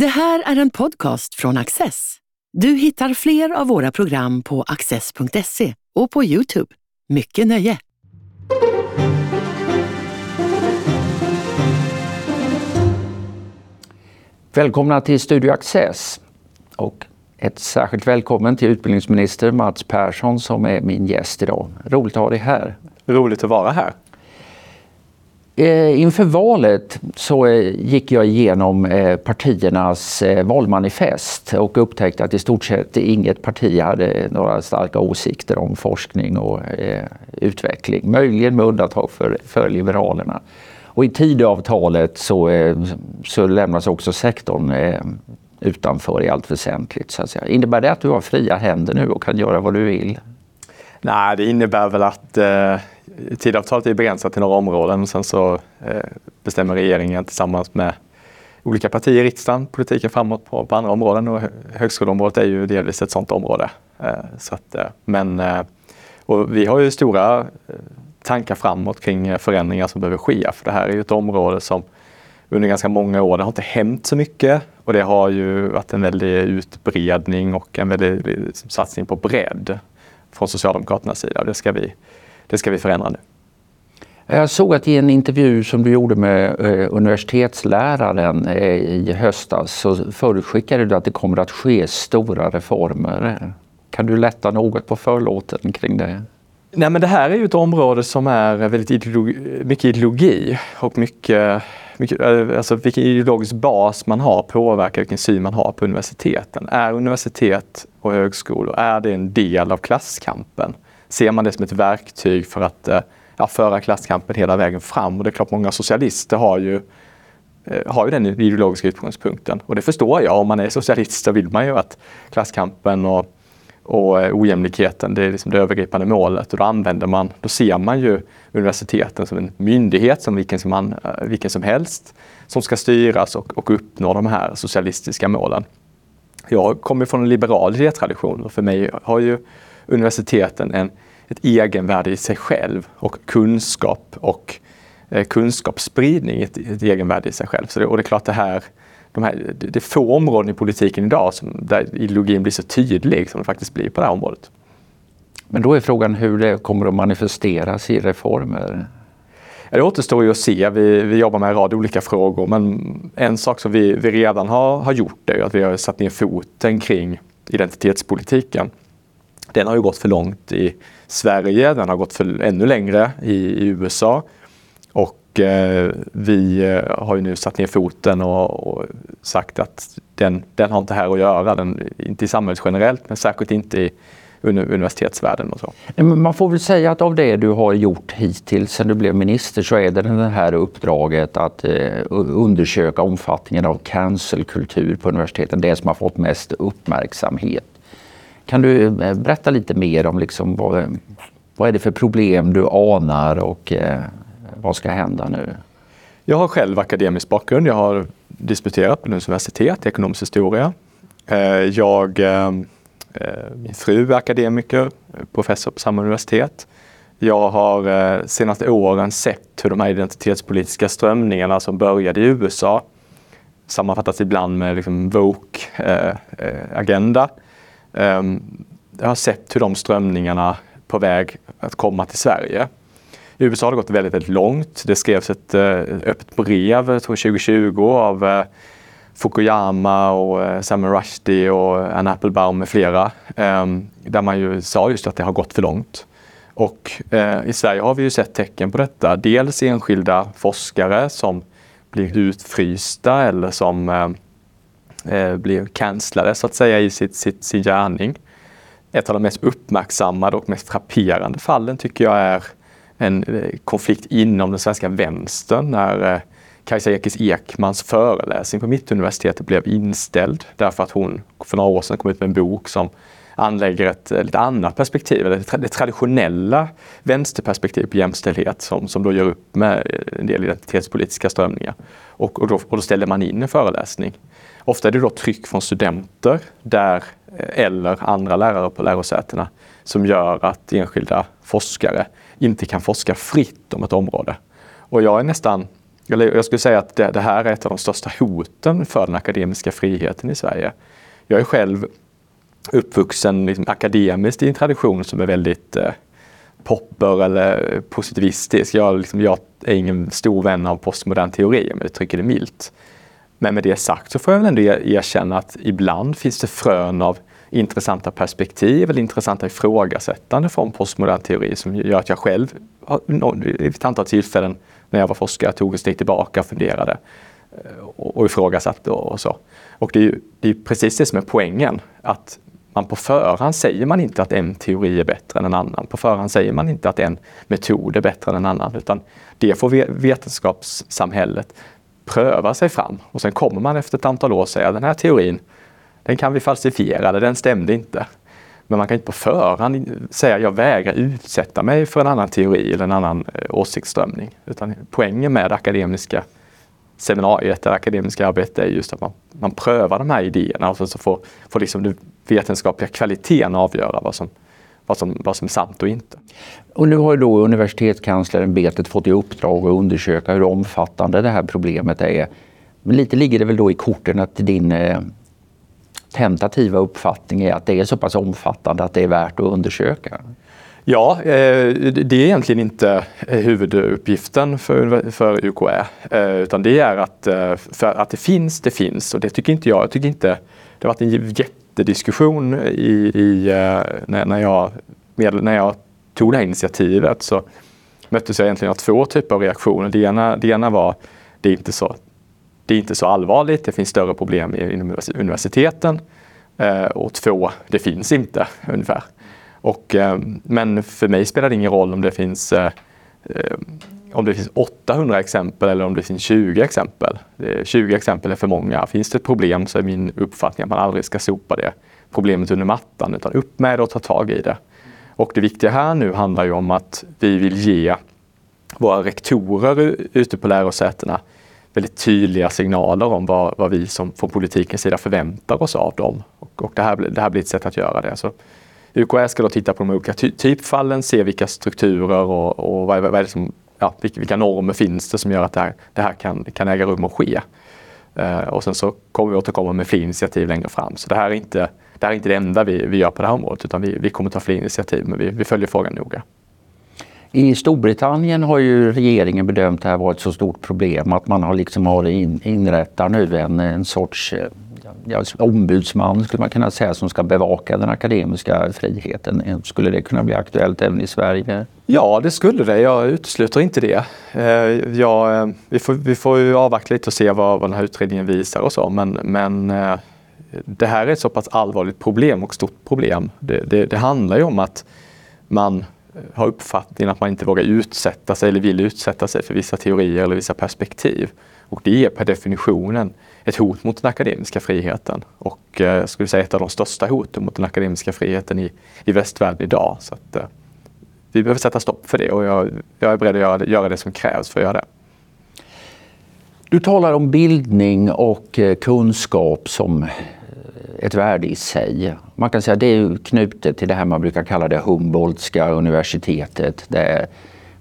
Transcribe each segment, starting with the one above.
Det här är en podcast från Access. Du hittar fler av våra program på access.se och på Youtube. Mycket nöje! Välkomna till Studio Access och ett särskilt välkommen till utbildningsminister Mats Persson som är min gäst idag. Roligt att ha dig här. Roligt att vara här. Eh, inför valet så eh, gick jag igenom eh, partiernas valmanifest och upptäckte att i stort sett inget parti hade några starka åsikter om forskning och utveckling. Möjligen med undantag för, för Liberalerna. Och i Tidöavtalet så, så lämnas också sektorn utanför i allt väsentligt. Så att säga. Innebär det att du har fria händer nu och kan göra vad du vill? Nej, det innebär väl att eh, Tidöavtalet är begränsat till några områden. Sen så eh, bestämmer regeringen tillsammans med olika partier i riksdagen politiken framåt på, på andra områden och högskoleområdet är ju delvis ett sådant område. Eh, så att, eh, men, eh, och vi har ju stora eh, tankar framåt kring eh, förändringar som behöver ske. För det här är ju ett område som under ganska många år, det har inte hänt så mycket och det har ju varit en väldig utbredning och en väldig liksom, satsning på bredd från Socialdemokraternas sida och det ska vi, det ska vi förändra nu. Jag såg att i en intervju som du gjorde med eh, universitetsläraren eh, i höstas så förutskickade du att det kommer att ske stora reformer. Kan du lätta något på förlåten kring det? Nej, men det här är ju ett område som är väldigt ideologi, mycket ideologi och mycket, mycket, eh, alltså vilken ideologisk bas man har påverkar vilken syn man har på universiteten. Är universitet och högskolor, är det en del av klasskampen? Ser man det som ett verktyg för att eh, ja, föra klasskampen hela vägen fram? Och det är klart, många socialister har ju eh, har ju den ideologiska utgångspunkten. Och det förstår jag, om man är socialist så vill man ju att klasskampen och och eh, ojämlikheten, det är liksom det övergripande målet. Och då använder man, då ser man ju universiteten som en myndighet som vilken som, man, vilken som helst som ska styras och, och uppnå de här socialistiska målen. Jag kommer från en liberal idétradition och för mig har ju universiteten en, ett egenvärde i sig själv och kunskap och eh, kunskapsspridning ett, ett egenvärde i sig själv. Så det, och det är klart det här de här, det är få områden i politiken idag som, där ideologin blir så tydlig som det faktiskt blir på det här området. Men då är frågan hur det kommer att manifesteras i reformer? Det återstår ju att se. Vi, vi jobbar med en rad olika frågor men en sak som vi, vi redan har, har gjort är att vi har satt ner foten kring identitetspolitiken. Den har ju gått för långt i Sverige, den har gått för ännu längre i, i USA. Och Eh, vi eh, har ju nu satt ner foten och, och sagt att den, den, har inte här att göra. Den, inte i samhället generellt, men särskilt inte i universitetsvärlden och så. Man får väl säga att av det du har gjort hittills sen du blev minister så är det det här uppdraget att eh, undersöka omfattningen av cancelkultur på universiteten, det som har fått mest uppmärksamhet. Kan du eh, berätta lite mer om liksom vad, vad är det för problem du anar och eh, vad ska hända nu? Jag har själv akademisk bakgrund. Jag har disputerat på universitet i ekonomisk historia. Eh, jag, min fru är akademiker, professor på samma universitet. Jag har senaste åren sett hur de här identitetspolitiska strömningarna som började i USA sammanfattas ibland med liksom woke-agenda. Ehm, jag har sett hur de strömningarna på väg att komma till Sverige. I USA har det gått väldigt, väldigt långt. Det skrevs ett eh, öppet brev 2020 av eh, Fukuyama och eh, Salman Rushdie och Anne Applebaum med flera. Ehm, där man ju sa just att det har gått för långt. Och i Sverige har vi ju sett tecken på detta. Dels enskilda forskare som blir utfrysta eller som Eh, blir cancellade så att säga i sitt, sitt, sin gärning. Ett av de mest uppmärksammade och mest frapperande fallen tycker jag är en eh, konflikt inom den svenska vänstern när eh, Kajsa Ekis Ekmans föreläsning på Mittuniversitetet blev inställd därför att hon för några år sedan kom ut med en bok som anlägger ett eh, lite annat perspektiv, eller det traditionella vänsterperspektivet på jämställdhet som, som då gör upp med eh, en del identitetspolitiska strömningar. Och, och, då, och då ställer man in en föreläsning. Ofta är det då tryck från studenter där, eh, eller andra lärare på lärosätena som gör att enskilda forskare inte kan forska fritt om ett område. Och jag är nästan jag skulle säga att det, det, här är ett av de största hoten för den akademiska friheten i Sverige. Jag är själv uppvuxen liksom, akademiskt i en tradition som är väldigt eh, popper eller positivistisk. Jag, liksom, jag är ingen stor vän av postmodern teori om jag uttrycker det milt. Men med det sagt så får jag väl ändå erkänna att ibland finns det frön av intressanta perspektiv eller intressanta ifrågasättande från postmodern teori som gör att jag själv vid ett antal tillfällen när jag var forskare tog ett steg tillbaka och funderade eh, och ifrågasatte och så. Och det är ju det är precis det som är poängen, att man på förhand säger man inte att en teori är bättre än en annan. På förhand säger man inte att en metod är bättre än en annan, utan det får vetenskapssamhället pröva sig fram. Och sen kommer man efter ett antal år säga den här teorin, den kan vi falsifiera, den stämde inte. Men man kan inte på förhand säga jag vägrar utsätta mig för en annan teori eller en annan eh, åsiktsströmning. Utan poängen med det akademiska seminariet, det akademiska arbetet är just att man, man prövar de här idéerna och sen så får, får liksom den vetenskapliga kvaliteten avgöra vad som, vad som, vad som är sant och inte. Och nu har ju då universitetskanslerämbetet fått i uppdrag att undersöka hur omfattande det här problemet är. Men lite ligger det väl då i korten att din eh, tentativa uppfattning är att det är så pass omfattande att det är värt att undersöka? Ja, eh, det är egentligen inte eh, huvuduppgiften för, för UKÄ. Utan det är att, för att det finns, det finns. Och det tycker inte jag. Jag tycker inte, det har varit en jättediskussion i, i, eh, när, när, jag, när jag tog det här initiativet så möttes jag egentligen av två typer av reaktioner. Det ena, det ena var, det är inte så det är inte så allvarligt, det finns större problem inom universiteten. Eh, och två, det finns inte ungefär. Och, eh, men för mig spelar det ingen roll om det finns om det finns 800 exempel eller om det finns 20 exempel. 20 exempel är för många. Finns det ett problem så är min uppfattning att man aldrig ska sopa det problemet under mattan utan upp med det och ta tag i det. Och det viktiga här nu handlar ju om att vi vill ge våra rektorer ute på lärosätena väldigt tydliga signaler om vad, vad vi som från politikens sida förväntar oss av dem. Och, och det, här, det här blir ett sätt att göra det. Så UKÄ ska då titta på de olika ty typfallen, se vilka strukturer och, och vad, vad är det som, ja, vilka, normer finns det som gör att det här, det här kan, kan äga rum och ske. Eh, och sen så kommer vi återkomma med fler initiativ längre fram. Så det här är inte det, här är inte det enda vi, vi gör på det här området utan vi, vi kommer ta fler initiativ men vi, vi följer frågan noga. I Storbritannien har ju regeringen bedömt det här vara ett så stort problem att man har liksom har in, inrättat nu en, en sorts eh, ja, ombudsman skulle man kunna säga som ska bevaka den akademiska friheten. Skulle det kunna bli aktuellt även i Sverige? Ja, det skulle det. Jag utesluter inte det. Eh, ja, eh, vi, får, vi får ju avvakta lite och se vad, vad den här utredningen visar och så. Men, men eh, det här är ett så pass allvarligt problem och stort problem. Det, det, det handlar ju om att man har uppfattningen att man inte vågar utsätta sig eller vill utsätta sig för vissa teorier eller vissa perspektiv. Och det är per definitionen ett hot mot den akademiska friheten och eh, jag skulle säga ett av de största hoten mot den akademiska friheten i, i västvärlden idag. Så att, eh, vi behöver sätta stopp för det och jag, jag är beredd att göra det, göra det som krävs för att göra det. Du talar om bildning och eh, kunskap som ett värde i sig. Man kan säga att det är knutet till det här man brukar kalla det Humboldtska universitetet. Det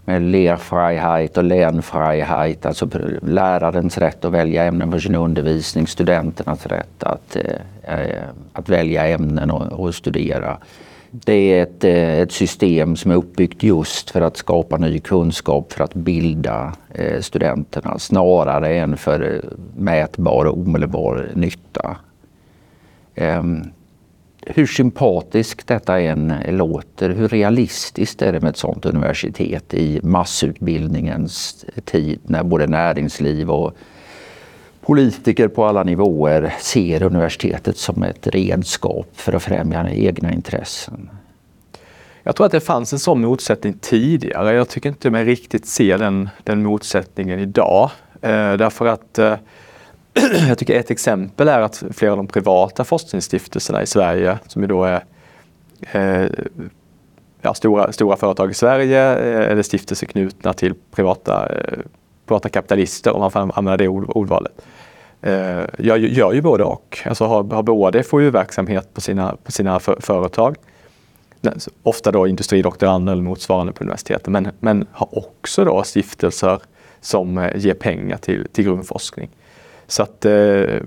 med Lehrfreiheit och Lernfreiheit, alltså lärarens rätt att välja ämnen för sin undervisning, studenternas rätt att, eh, eh, att välja ämnen och, och, studera. Det är ett, eh, ett system som är uppbyggt just för att skapa ny kunskap, för att bilda eh, studenterna snarare än för eh, mätbar och omedelbar nytta. Ehm, hur sympatiskt detta än låter, hur realistiskt är det med ett sådant universitet i massutbildningens tid när både näringsliv och politiker på alla nivåer ser universitetet som ett redskap för att främja egna intressen? Jag tror att det fanns en sån motsättning tidigare. Jag tycker inte mig riktigt se den, den motsättningen idag. Eh, därför att eh, jag tycker ett exempel är att flera av de privata forskningsstiftelserna i Sverige, som ju då är eh, ja, stora, stora företag i Sverige eh, eller stiftelser knutna till privata, eh, privata kapitalister, om man får använda det ord, ordvalet. Eh, gör, gör ju både och. Alltså har, har både FoU-verksamhet på sina, på sina för, företag, ofta då industridoktorander eller motsvarande på universiteten, men, men har också då stiftelser som eh, ger pengar till, till grundforskning. Så att eh,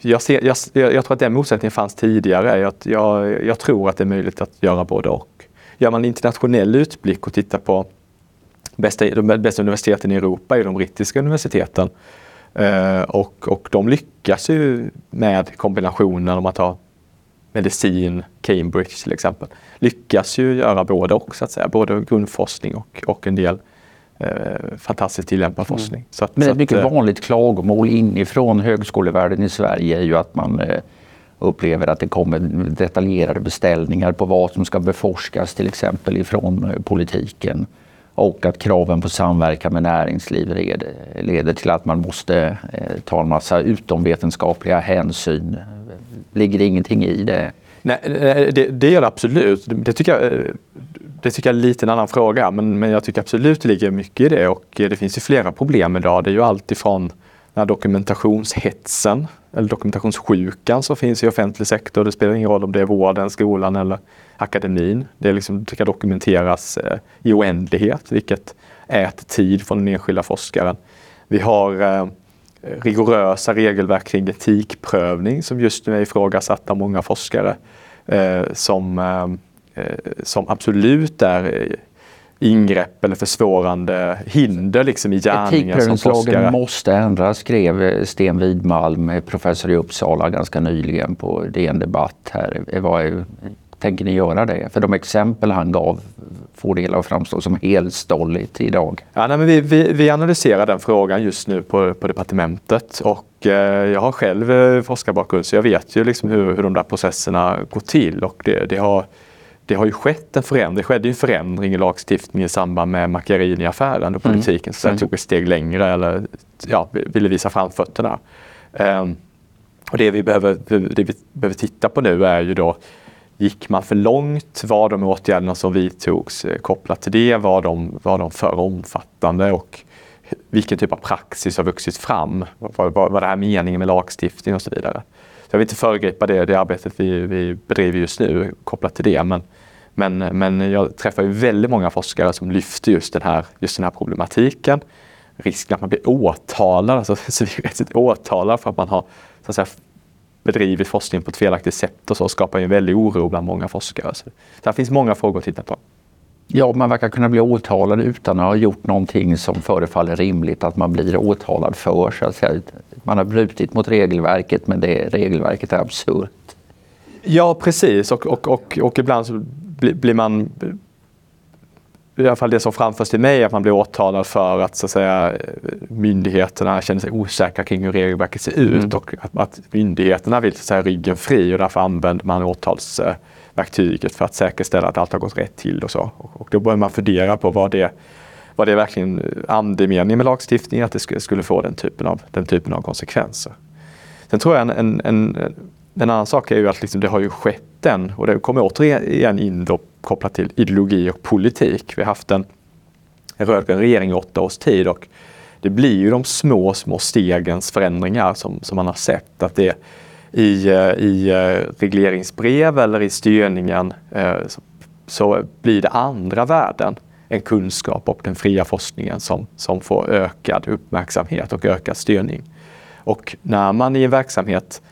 jag, ser, jag, jag, tror att den motsättningen fanns tidigare. Jag, jag, jag, tror att det är möjligt att göra både och. Gör man en internationell utblick och tittar på bästa, de bästa universiteten i Europa är de brittiska universiteten. Eh, och, och de lyckas ju med kombinationen om att ha medicin, Cambridge till exempel, lyckas ju göra både och så att säga, både grundforskning och, och en del eh, fantastiskt tillämpad mm. forskning. Mm. Så att, Men ett mycket eh, vanligt klagomål inifrån högskolevärlden i Sverige är ju att man eh, upplever att det kommer detaljerade beställningar på vad som ska beforskas till exempel ifrån politiken och att kraven på samverkan med näringsliv leder, till att man måste ta en massa utomvetenskapliga hänsyn. Ligger ingenting i det? Nej, det, det gör det absolut. Det tycker, jag, det tycker jag är lite en annan fråga, men, men jag tycker absolut det ligger mycket i det och det finns ju flera problem idag. Det är ju alltifrån den här dokumentationshetsen eller dokumentationssjukan som finns i offentlig sektor. Det spelar ingen roll om det är vården, skolan eller akademin. Det, är liksom, det ska dokumenteras eh, i oändlighet, vilket äter tid från den enskilda forskaren. Vi har eh, rigorösa regelverk kring etikprövning som just nu är ifrågasatt av många forskare. Eh, som, eh, eh som absolut är ingrepp eller försvårande hinder liksom i gärningen som forskare. måste ändras skrev Sten Widmalm, professor i Uppsala ganska nyligen på DN Debatt. Här. Vad tänker ni göra det? För de exempel han gav får det hela att framstå som helt stolligt idag. Ja, nej, men vi, vi, vi, analyserar den frågan just nu på, på departementet och eh, jag har själv eh, forskarbakgrund så jag vet ju liksom hur, hur de där processerna går till och det, det har det har ju skett en förändring. Det skedde en förändring i lagstiftningen i samband med Macchiarini-affären och mm. politiken mm. så mm. tog ett steg längre eller ja, ville visa framfötterna. Um, och det vi, behöver, det vi behöver titta på nu är ju då Gick man för långt? Var de åtgärderna som vidtogs eh, kopplat till det? Var de, var de för omfattande? Och vilken typ av praxis har vuxit fram? Var, var, var det här meningen med lagstiftning och så vidare? jag vill inte föregripa det, det arbetet vi, vi bedriver just nu kopplat till det. Men, men, men jag träffar ju väldigt många forskare som lyfter just den här, just den här problematiken. Risken att man blir åtalad, alltså civilrättsligt åtalad för att man har så att säga, bedrivit forskning på ett felaktigt sätt och så skapar ju en väldig oro bland många forskare. Så det finns många frågor att titta på. Ja, man verkar kunna bli åtalad utan att ha gjort någonting som förefaller rimligt att man blir åtalad för. Så att säga. Man har brutit mot regelverket men det regelverket är absurt. Ja precis och, och, och, och ibland så blir man i alla fall det som framförs till mig, att man blir åtalad för att, så att säga, myndigheterna känner sig osäkra kring hur regelverket ser ut mm. och att, att, myndigheterna vill så att säga, ryggen fri och därför använder man åtalsverktyget för att säkerställa att allt har gått rätt till och så. Och, och då börjar man fundera på vad det var det verkligen andemeningen med lagstiftningen att det skulle få den typen av, den typen av konsekvenser. Sen tror jag en, en, en, en annan sak är ju att liksom det har ju skett en, och det kommer återigen in då kopplat till ideologi och politik. Vi har haft en rödgrön regering i åtta års tid och det blir ju de små, små stegens förändringar som, som man har sett. Att det i, eh, i eh, regleringsbrev eller i styrningen eh, så, så blir det andra värden än kunskap och den fria forskningen som, som får ökad uppmärksamhet och ökad styrning. Och när man i en verksamhet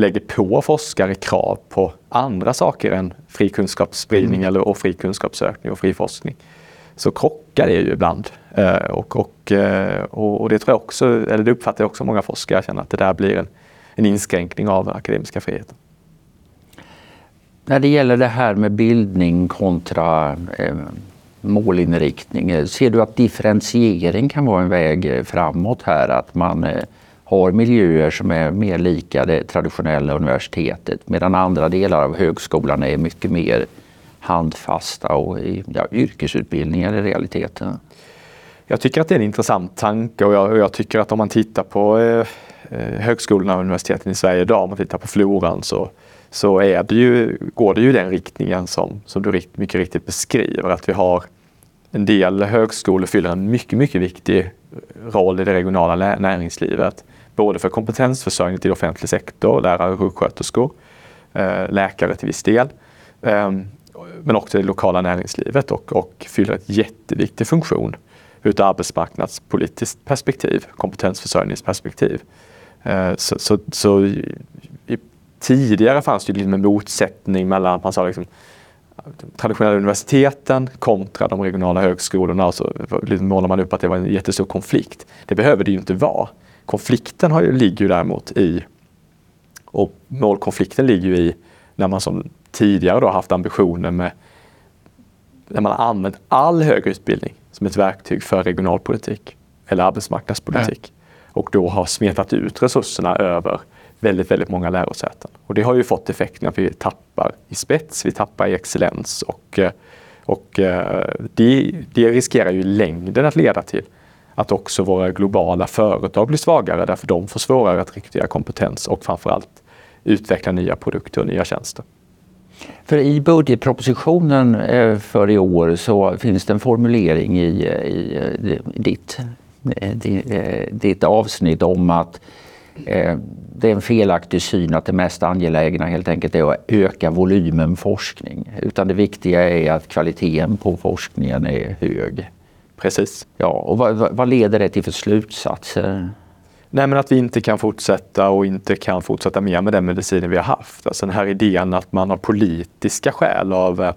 lägger på forskare krav på andra saker än fri kunskapsspridning mm. eller, och fri kunskapssökning och fri forskning så krockar det ju ibland. Eh, och, och, eh, och, och, det tror jag också, eller det uppfattar jag också många forskare känner att det där blir en, en inskränkning av den akademiska friheten. När det gäller det här med bildning kontra eh, målinriktning, ser du att differentiering kan vara en väg framåt här? Att man eh, har miljöer som är mer lika det traditionella universitetet medan andra delar av högskolan är mycket mer handfasta och ja, yrkesutbildningar i realiteten. Jag tycker att det är en intressant tanke och jag, och jag tycker att om man tittar på eh, eh högskolorna och universiteten i Sverige idag, om man tittar på floran så, så är det ju, går det ju i den riktningen som, som du mycket riktigt beskriver. Att vi har en del högskolor fyller en mycket, mycket viktig roll i det regionala näringslivet både för kompetensförsörjning till offentlig sektor, lärare och sjuksköterskor, eh, läkare till viss del, ehm, men också det lokala näringslivet och, och fyller en jätteviktig funktion ur ett arbetsmarknadspolitiskt perspektiv, kompetensförsörjningsperspektiv. Eh, så, så, så i, tidigare fanns det liksom en motsättning mellan att man sa liksom, traditionella universiteten kontra de regionala högskolorna och så målar man upp att det var en jättestor konflikt. Det behöver det ju inte vara. Konflikten har ligger ju däremot i, och målkonflikten ligger ju i när man som tidigare då haft ambitioner med, när man har använt all högre utbildning som ett verktyg för regionalpolitik eller arbetsmarknadspolitik. Ja. Och då har smetat ut resurserna över väldigt, väldigt många lärosäten. Och det har ju fått effekten att vi tappar i spets, vi tappar i excellens och, eh, och eh, det, det riskerar ju längden att leda till att också våra globala företag blir svagare därför de får svårare att rekrytera kompetens och framförallt utveckla nya produkter och nya tjänster. För i budgetpropositionen eh, för i år så finns det en formulering i, i, eh, ditt, eh, ditt avsnitt om att det är en felaktig syn att det mest angelägna helt enkelt är att öka volymen forskning. Utan det viktiga är att kvaliteten på forskningen är hög. Precis. Ja, och vad, vad leder det till för slutsatser? Nej, men att vi inte kan fortsätta och inte kan fortsätta mer med den medicinen vi har haft. Alltså den här idén att man har politiska skäl av eh,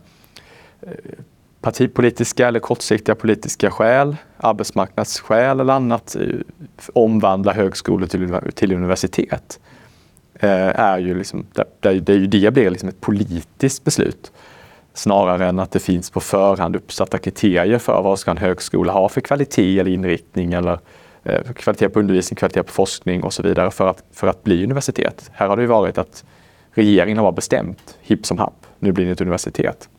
partipolitiska eller kortsiktiga politiska skäl, arbetsmarknadsskäl eller annat eh, omvandla högskolor till, till universitet. Eh, är ju liksom, det, det, det blir liksom ett politiskt beslut snarare än att det finns på förhand uppsatta kriterier för vad ska en högskola ha för kvalitet eller inriktning eller eh, kvalitet på undervisning, kvalitet på forskning och så vidare för att, för att bli universitet. Här har det ju varit att regeringen har bestämt hipp som happ, nu blir det ett universitet.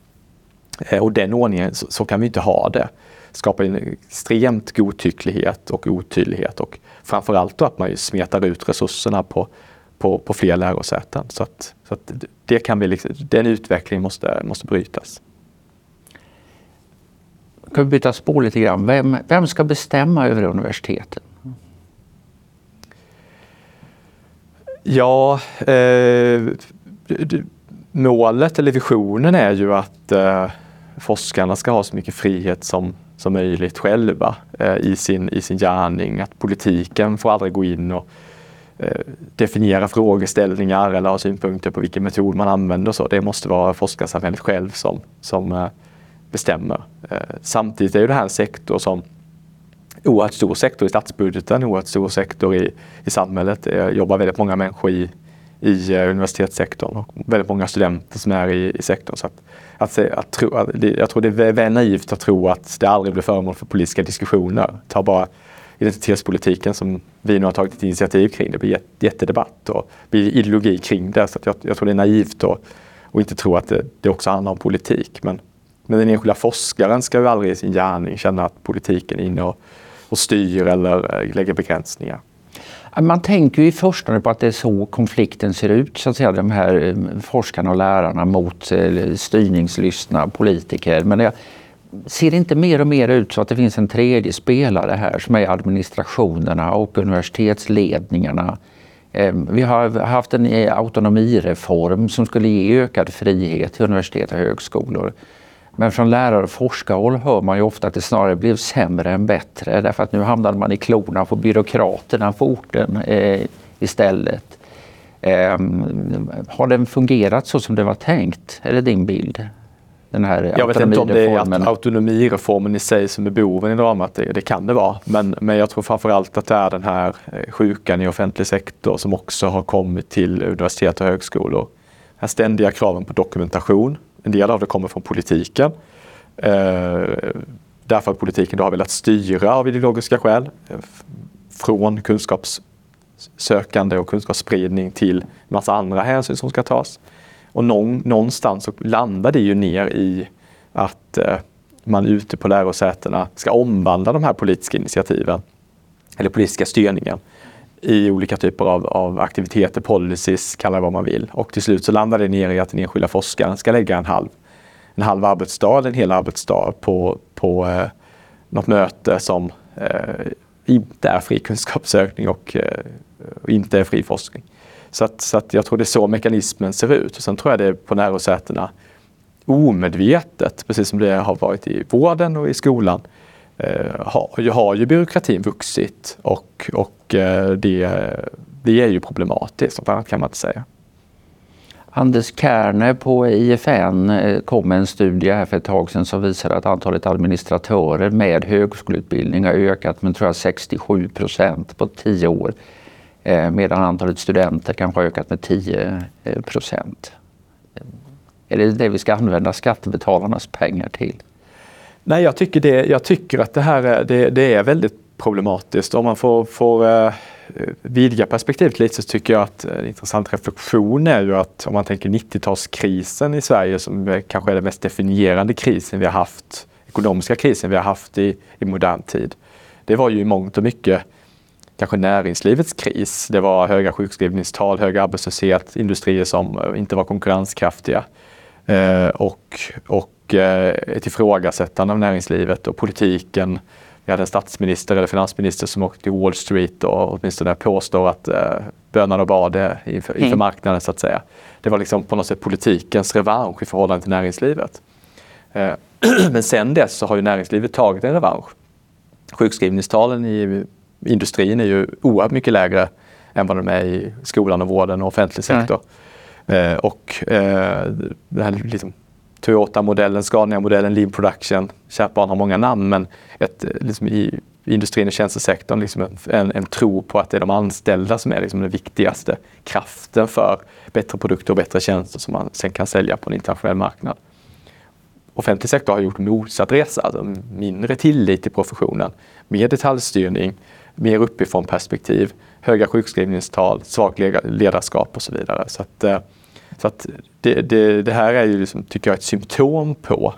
Eh, och den ordningen, så, så kan vi inte ha det. Skapar en extremt godtycklighet och otydlighet och framförallt då att man smetar ut resurserna på, på, på fler lärosäten. Så att, så att det kan vi liksom, den utvecklingen måste, måste brytas. Kan vi byta spår lite grann? Vem, vem ska bestämma över universiteten? Ja, eh, målet eller visionen är ju att eh, forskarna ska ha så mycket frihet som, som möjligt själva eh, i, sin, i sin gärning. Att politiken får aldrig gå in och Eh, definiera frågeställningar eller ha synpunkter på vilken metod man använder. Så. Det måste vara forskarsamhället själv som, som eh, bestämmer. Eh, samtidigt är det här en sektor som oerhört stor sektor i statsbudgeten, oerhört stor sektor i, i samhället. Det jobbar väldigt många människor i, i universitetssektorn och väldigt många studenter som är i, i sektorn. Så att, att, att tro, att, jag tror det är väl naivt att tro att det aldrig blir föremål för politiska diskussioner. Ta bara identitetspolitiken som vi nu har tagit initiativ kring. Det blir jättedebatt och blir ideologi kring det. Så jag, jag, tror det är naivt att och inte tro att det, det också handlar om politik. Men, men den enskilda forskaren ska ju aldrig i sin gärning känna att politiken är inne och, och styr eller eh, lägger begränsningar. Man tänker ju i förstone på att det är så konflikten ser ut, så att säga, de här eh, forskarna och lärarna mot eh, styrningslystna politiker. Men jag, ser det inte mer och mer ut så att det finns en tredje spelare här som är administrationerna och universitetsledningarna. Ehm, vi har haft en eh, autonomireform som skulle ge ökad frihet till universitet och högskolor. Men från lärare och forskarhåll hör man ju ofta att det snarare blev sämre än bättre därför att nu hamnade man i klorna på byråkraterna på orten eh, istället. Eh, har den fungerat så som det var tänkt? Är det din bild? Den här jag vet inte om det är autonomireformen i sig som är boven i dramat, det, det kan det vara. Men, men jag tror framförallt att det är den här eh, sjukan i offentlig sektor som också har kommit till universitet och högskolor. Den ständiga kraven på dokumentation en del av det kommer från politiken. Eh, därför att politiken då har velat styra av ideologiska skäl eh, från kunskapssökande och kunskapsspridning till massa andra hänsyn som ska tas. Och någon, någonstans så landar det ju ner i att eh, man ute på lärosätena ska omvandla de här politiska initiativen eller politiska styrningen i olika typer av, av aktiviteter, policies, kalla det vad man vill. Och till slut så landar det ner i att den enskilda forskaren ska lägga en halv, en halv arbetsdag eller en hel arbetsdag på, på eh, något möte som eh, inte är fri kunskapssökning och, eh, inte är fri forskning. Så, att, så att jag tror det är så mekanismen ser ut. Och sen tror jag det är på lärosätena omedvetet, precis som det har varit i vården och i skolan, eh, har, har ju byråkratin vuxit och, och eh, det, det är ju problematiskt, något annat kan man inte säga. Anders Kärne på IFN eh, kom med en studie här för ett tag sedan som visar att antalet administratörer med högskoleutbildning har ökat med tror jag 67 procent på tio år. Eh, medan antalet studenter kanske har ökat med 10 eh, procent. Är det det vi ska använda skattebetalarnas pengar till? Nej, jag tycker, det, jag tycker att det här är, det, det är väldigt problematiskt. Om man får, får eh, vidga perspektivet lite så tycker jag att en intressant reflektion är ju att om man tänker 90-talskrisen i Sverige som kanske är den mest definierande krisen vi har haft, ekonomiska krisen vi har haft i, i modern tid. Det var ju i mångt och mycket kanske näringslivets kris. Det var höga sjukskrivningstal, hög arbetslöshet, industrier som inte var konkurrenskraftiga. Eh, och, och eh, ett ifrågasättande av näringslivet och politiken. Vi hade en statsminister eller finansminister som åkte till Wall Street och åtminstone påstår att eh, bönade och bad inför, inför mm. marknaden så att säga. Det var liksom på något sätt politikens revansch i förhållande till näringslivet. Eh, men sen dess så har ju näringslivet tagit en revansch. Sjukskrivningstalen i industrin är ju oerhört mycket lägre än vad de är i skolan och vården och offentlig sektor. Eh, och eh, den här liksom, Toyota-modellen, Scania-modellen, Lean Production, kärt har många namn men ett, liksom i industrin och tjänstesektorn liksom en, en, tro på att det är de anställda som är liksom den viktigaste kraften för bättre produkter och bättre tjänster som man sen kan sälja på en internationell marknad. Offentlig sektor har gjort motsatt resa, alltså mindre tillit till professionen, mer detaljstyrning, mer uppifrån perspektiv, höga sjukskrivningstal, svagt ledarskap och så vidare. Så att, eh, så att det, det, det här är ju, liksom, tycker jag, ett symptom på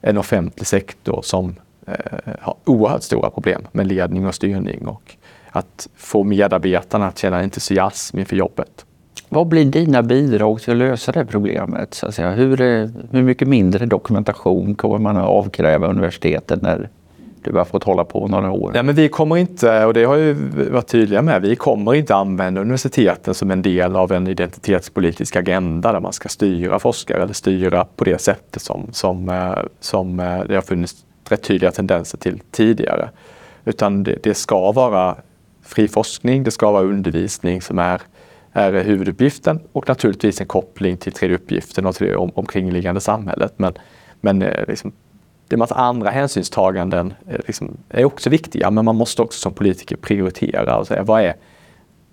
en offentlig sektor som eh, har oerhört stora problem med ledning och styrning och att få medarbetarna att känna entusiasm inför jobbet. Vad blir dina bidrag till att lösa det problemet? Så att säga? Hur, eh, hur mycket mindre dokumentation kommer man att avkräva universiteten när du har fått hålla på några år. Ja, men vi kommer inte, och det har ju varit tydliga med, vi kommer inte använda universiteten som en del av en identitetspolitisk agenda där man ska styra forskare eller styra på det sättet som, som, eh, som eh, det har funnits rätt tydliga tendenser till tidigare. Utan det, det ska vara fri forskning, det ska vara undervisning som är, är huvuduppgiften och naturligtvis en koppling till tredje uppgiften och till det om, omkringliggande samhället. Men, men eh, liksom, det är massa andra hänsynstaganden eh, liksom, är också viktiga, men man måste också som politiker prioritera och säga vad är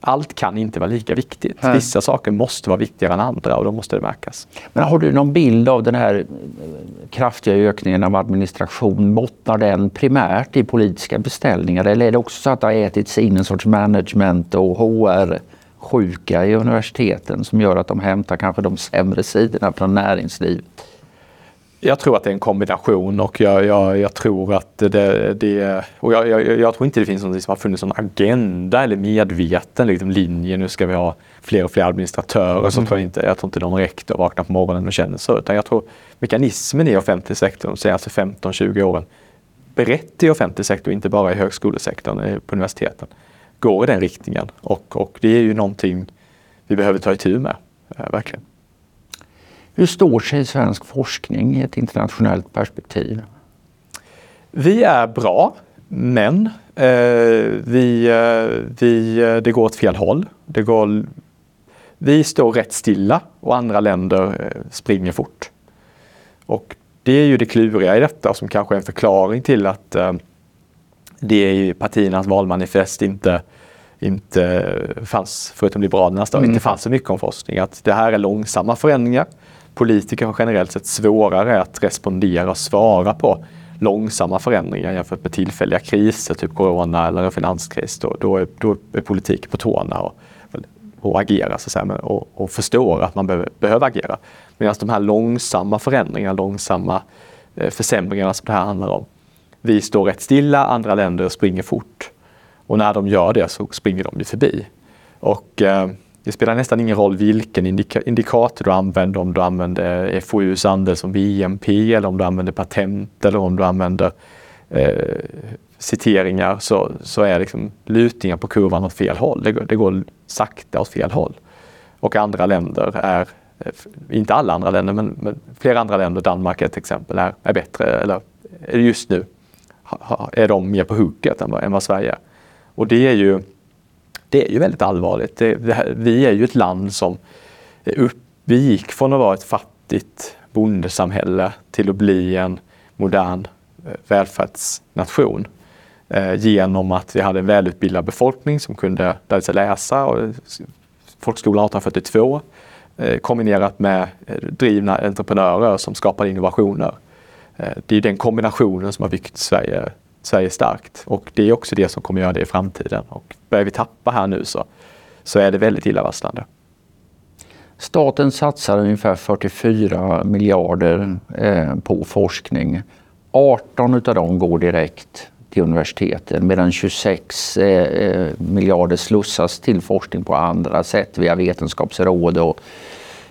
allt kan inte vara lika viktigt. Nej. Vissa saker måste vara viktigare än andra och då måste det märkas. Men har du någon bild av den här eh, kraftiga ökningen av administration? Bottnar den primärt i politiska beställningar eller är det också så att det har ätits in en sorts management och HR-sjuka i universiteten som gör att de hämtar kanske de sämre sidorna från näringslivet? Jag tror att det är en kombination och jag, jag, jag tror att det, det och jag, jag, tror inte det finns någon som har funnits någon agenda eller medveten liksom, linje. Nu ska vi ha fler och fler administratörer. Mm. Så tror jag, inte, jag tror inte någon rektor vaknar på morgonen och känner så. Utan jag tror mekanismen i offentlig sektor de senaste 15-20 åren, brett i offentlig sektor, inte bara i högskolesektorn, eh, på universiteten, går i den riktningen. Och, och det är ju någonting vi behöver ta itu med, eh, verkligen. Hur står sig svensk forskning i ett internationellt perspektiv? Vi är bra, men eh, vi, eh, vi, eh, det går åt fel håll. Det går, vi står rätt stilla och andra länder eh, springer fort. Och det är ju det kluriga i detta som kanske är en förklaring till att eh, det i partiernas valmanifest inte inte fanns, förutom Liberalernas, mm. inte fanns så mycket om forskning. Att det här är långsamma förändringar politiker har generellt sett svårare att respondera och svara på långsamma förändringar jämfört med tillfälliga kriser, typ corona eller en finanskris. Då, då, är, då är politik på tårna och, och agerar så att säga, och, och förstår att man behöver, behöver agera. Medan de här långsamma förändringarna, långsamma eh, försämringarna som det här handlar om. Vi står rätt stilla, andra länder springer fort. Och när de gör det så springer de ju förbi. Och eh, det spelar nästan ingen roll vilken indika indikator du använder, om du använder eh, FoUs andel som BNP eller om du använder patent eller om du använder eh, citeringar så, så är liksom lutningen på kurvan åt fel håll. Det går, det går sakta åt fel håll. Och andra länder är, eh, inte alla andra länder, men, men flera andra länder, Danmark är ett exempel, är, är bättre, eller just nu är de mer på hugget än vad, än vad Sverige är. Och det är ju, det är ju väldigt allvarligt. Det, det här, vi är ju ett land som upp, vi gick från att vara ett fattigt bondesamhälle till att bli en modern eh, välfärdsnation eh, genom att vi hade en välutbildad befolkning som kunde lära sig läsa. Och folkskolan 1842 eh, kombinerat med eh, drivna entreprenörer som skapade innovationer. Eh, det är den kombinationen som har byggt Sverige, Sverige starkt och det är också det som kommer göra det i framtiden. Och börjar vi tappa här nu så, så är det väldigt illavarslande. Staten satsar ungefär 44 miljarder eh, på forskning. 18 utav dem går direkt till universiteten medan 26 eh, eh, miljarder slussas till forskning på andra sätt via vetenskapsråd och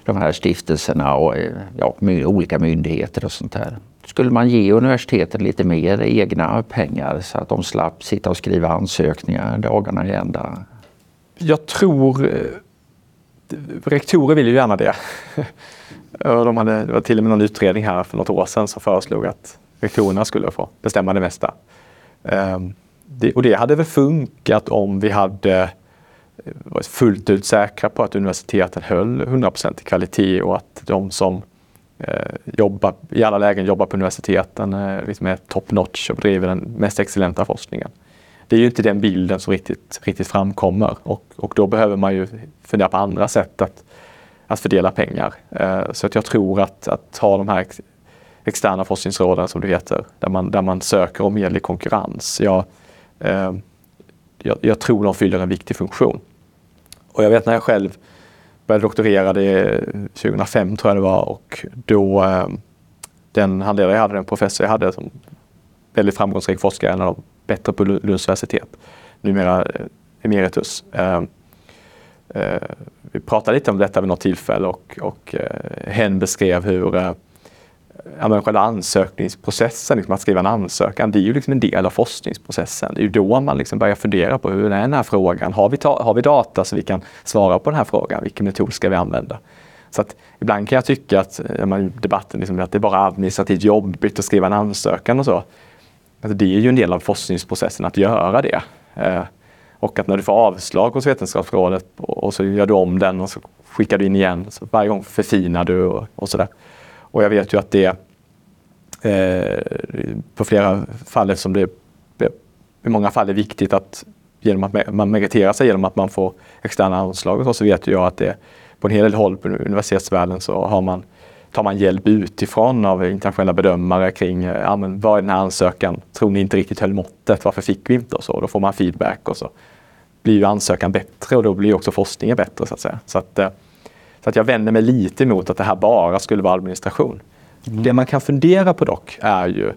de här stiftelserna och eh, ja, olika myndigheter och sånt där. Skulle man ge universiteten lite mer egna pengar så att de slapp sitta och skriva ansökningar dagarna i ända? Jag tror eh, rektorer vill ju gärna det. De hade, det var till och med någon utredning här för något år sedan som föreslog att rektorerna skulle få bestämma det mesta. Ehm, och det hade väl funkat om vi hade eh, varit fullt ut säkra på att universiteten höll 100% i kvalitet och att de som eh, jobbar, i alla lägen jobbar på universiteten eh, liksom är top notch och bedriver den mest excellenta forskningen det är ju inte den bilden som riktigt, riktigt framkommer och, och då behöver man ju fundera på andra sätt att, att fördela pengar. Eh, så att jag tror att, att ha de här externa forskningsråden som det heter, där man, där man söker om medel i konkurrens. Jag, eh, jag, jag, tror de fyller en viktig funktion. Och jag vet när jag själv började doktorera, det 2005 tror jag det var, och då eh, den handledare jag hade, den professor jag hade som väldigt framgångsrik forskare, en av de bättre på Lunds universitet, numera eh, emeritus. Eh, eh, vi pratade lite om detta vid något tillfälle och, och eh, hen beskrev hur eh, ja, men själva ansökningsprocessen, liksom att skriva en ansökan, det är ju liksom en del av forskningsprocessen. Det är ju då man liksom börjar fundera på hur är den här frågan? Har vi, ta, har vi data så vi kan svara på den här frågan? Vilken metod ska vi använda? Så att ibland kan jag tycka att man, debatten liksom, att det är bara administrativt jobbigt att skriva en ansökan och så. Alltså det är ju en del av forskningsprocessen att göra det. Eh, och att när du får avslag hos Vetenskapsrådet och så gör du om den och så skickar du in igen. Så varje gång förfinar du och, och sådär. Och jag vet ju att det eh, på flera fall eftersom det i många fall är viktigt att genom att man meriterar sig genom att man får externa anslag och så, så vet jag att det på en hel del håll på universitetsvärlden så har man tar man hjälp utifrån av internationella bedömare kring ja, men vad är den här ansökan, tror ni inte riktigt höll måttet, varför fick vi inte och så. Då får man feedback och så blir ju ansökan bättre och då blir också forskningen bättre så att säga. Så att, eh, så att jag vänder mig lite mot att det här bara skulle vara administration. Mm. Det man kan fundera på dock är ju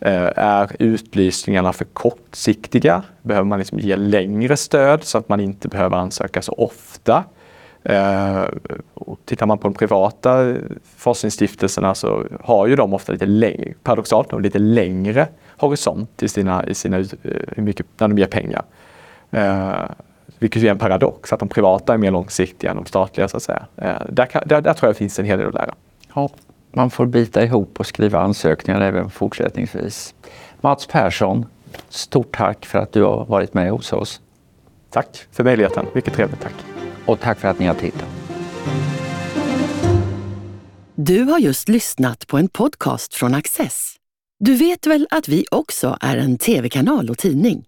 eh, är utlysningarna för kortsiktiga? Behöver man liksom ge längre stöd så att man inte behöver ansöka så ofta? Eh, och tittar man på de privata eh, forskningsstiftelserna så har ju de ofta lite längre, paradoxalt nog, lite längre horisont i sina, i sina eh, hur mycket, när de ger pengar. Eh, vilket är en paradox, att de privata är mer långsiktiga än de statliga så att säga. Eh, där, kan, där, där, tror jag det finns en hel del att lära. Ja, man får bita ihop och skriva ansökningar även fortsättningsvis. Mats Persson, stort tack för att du har varit med hos oss. Tack för möjligheten, mycket trevligt, tack. Och tack för att ni har tittat. Du har just lyssnat på en podcast från Access. Du vet väl att vi också är en tv-kanal och tidning?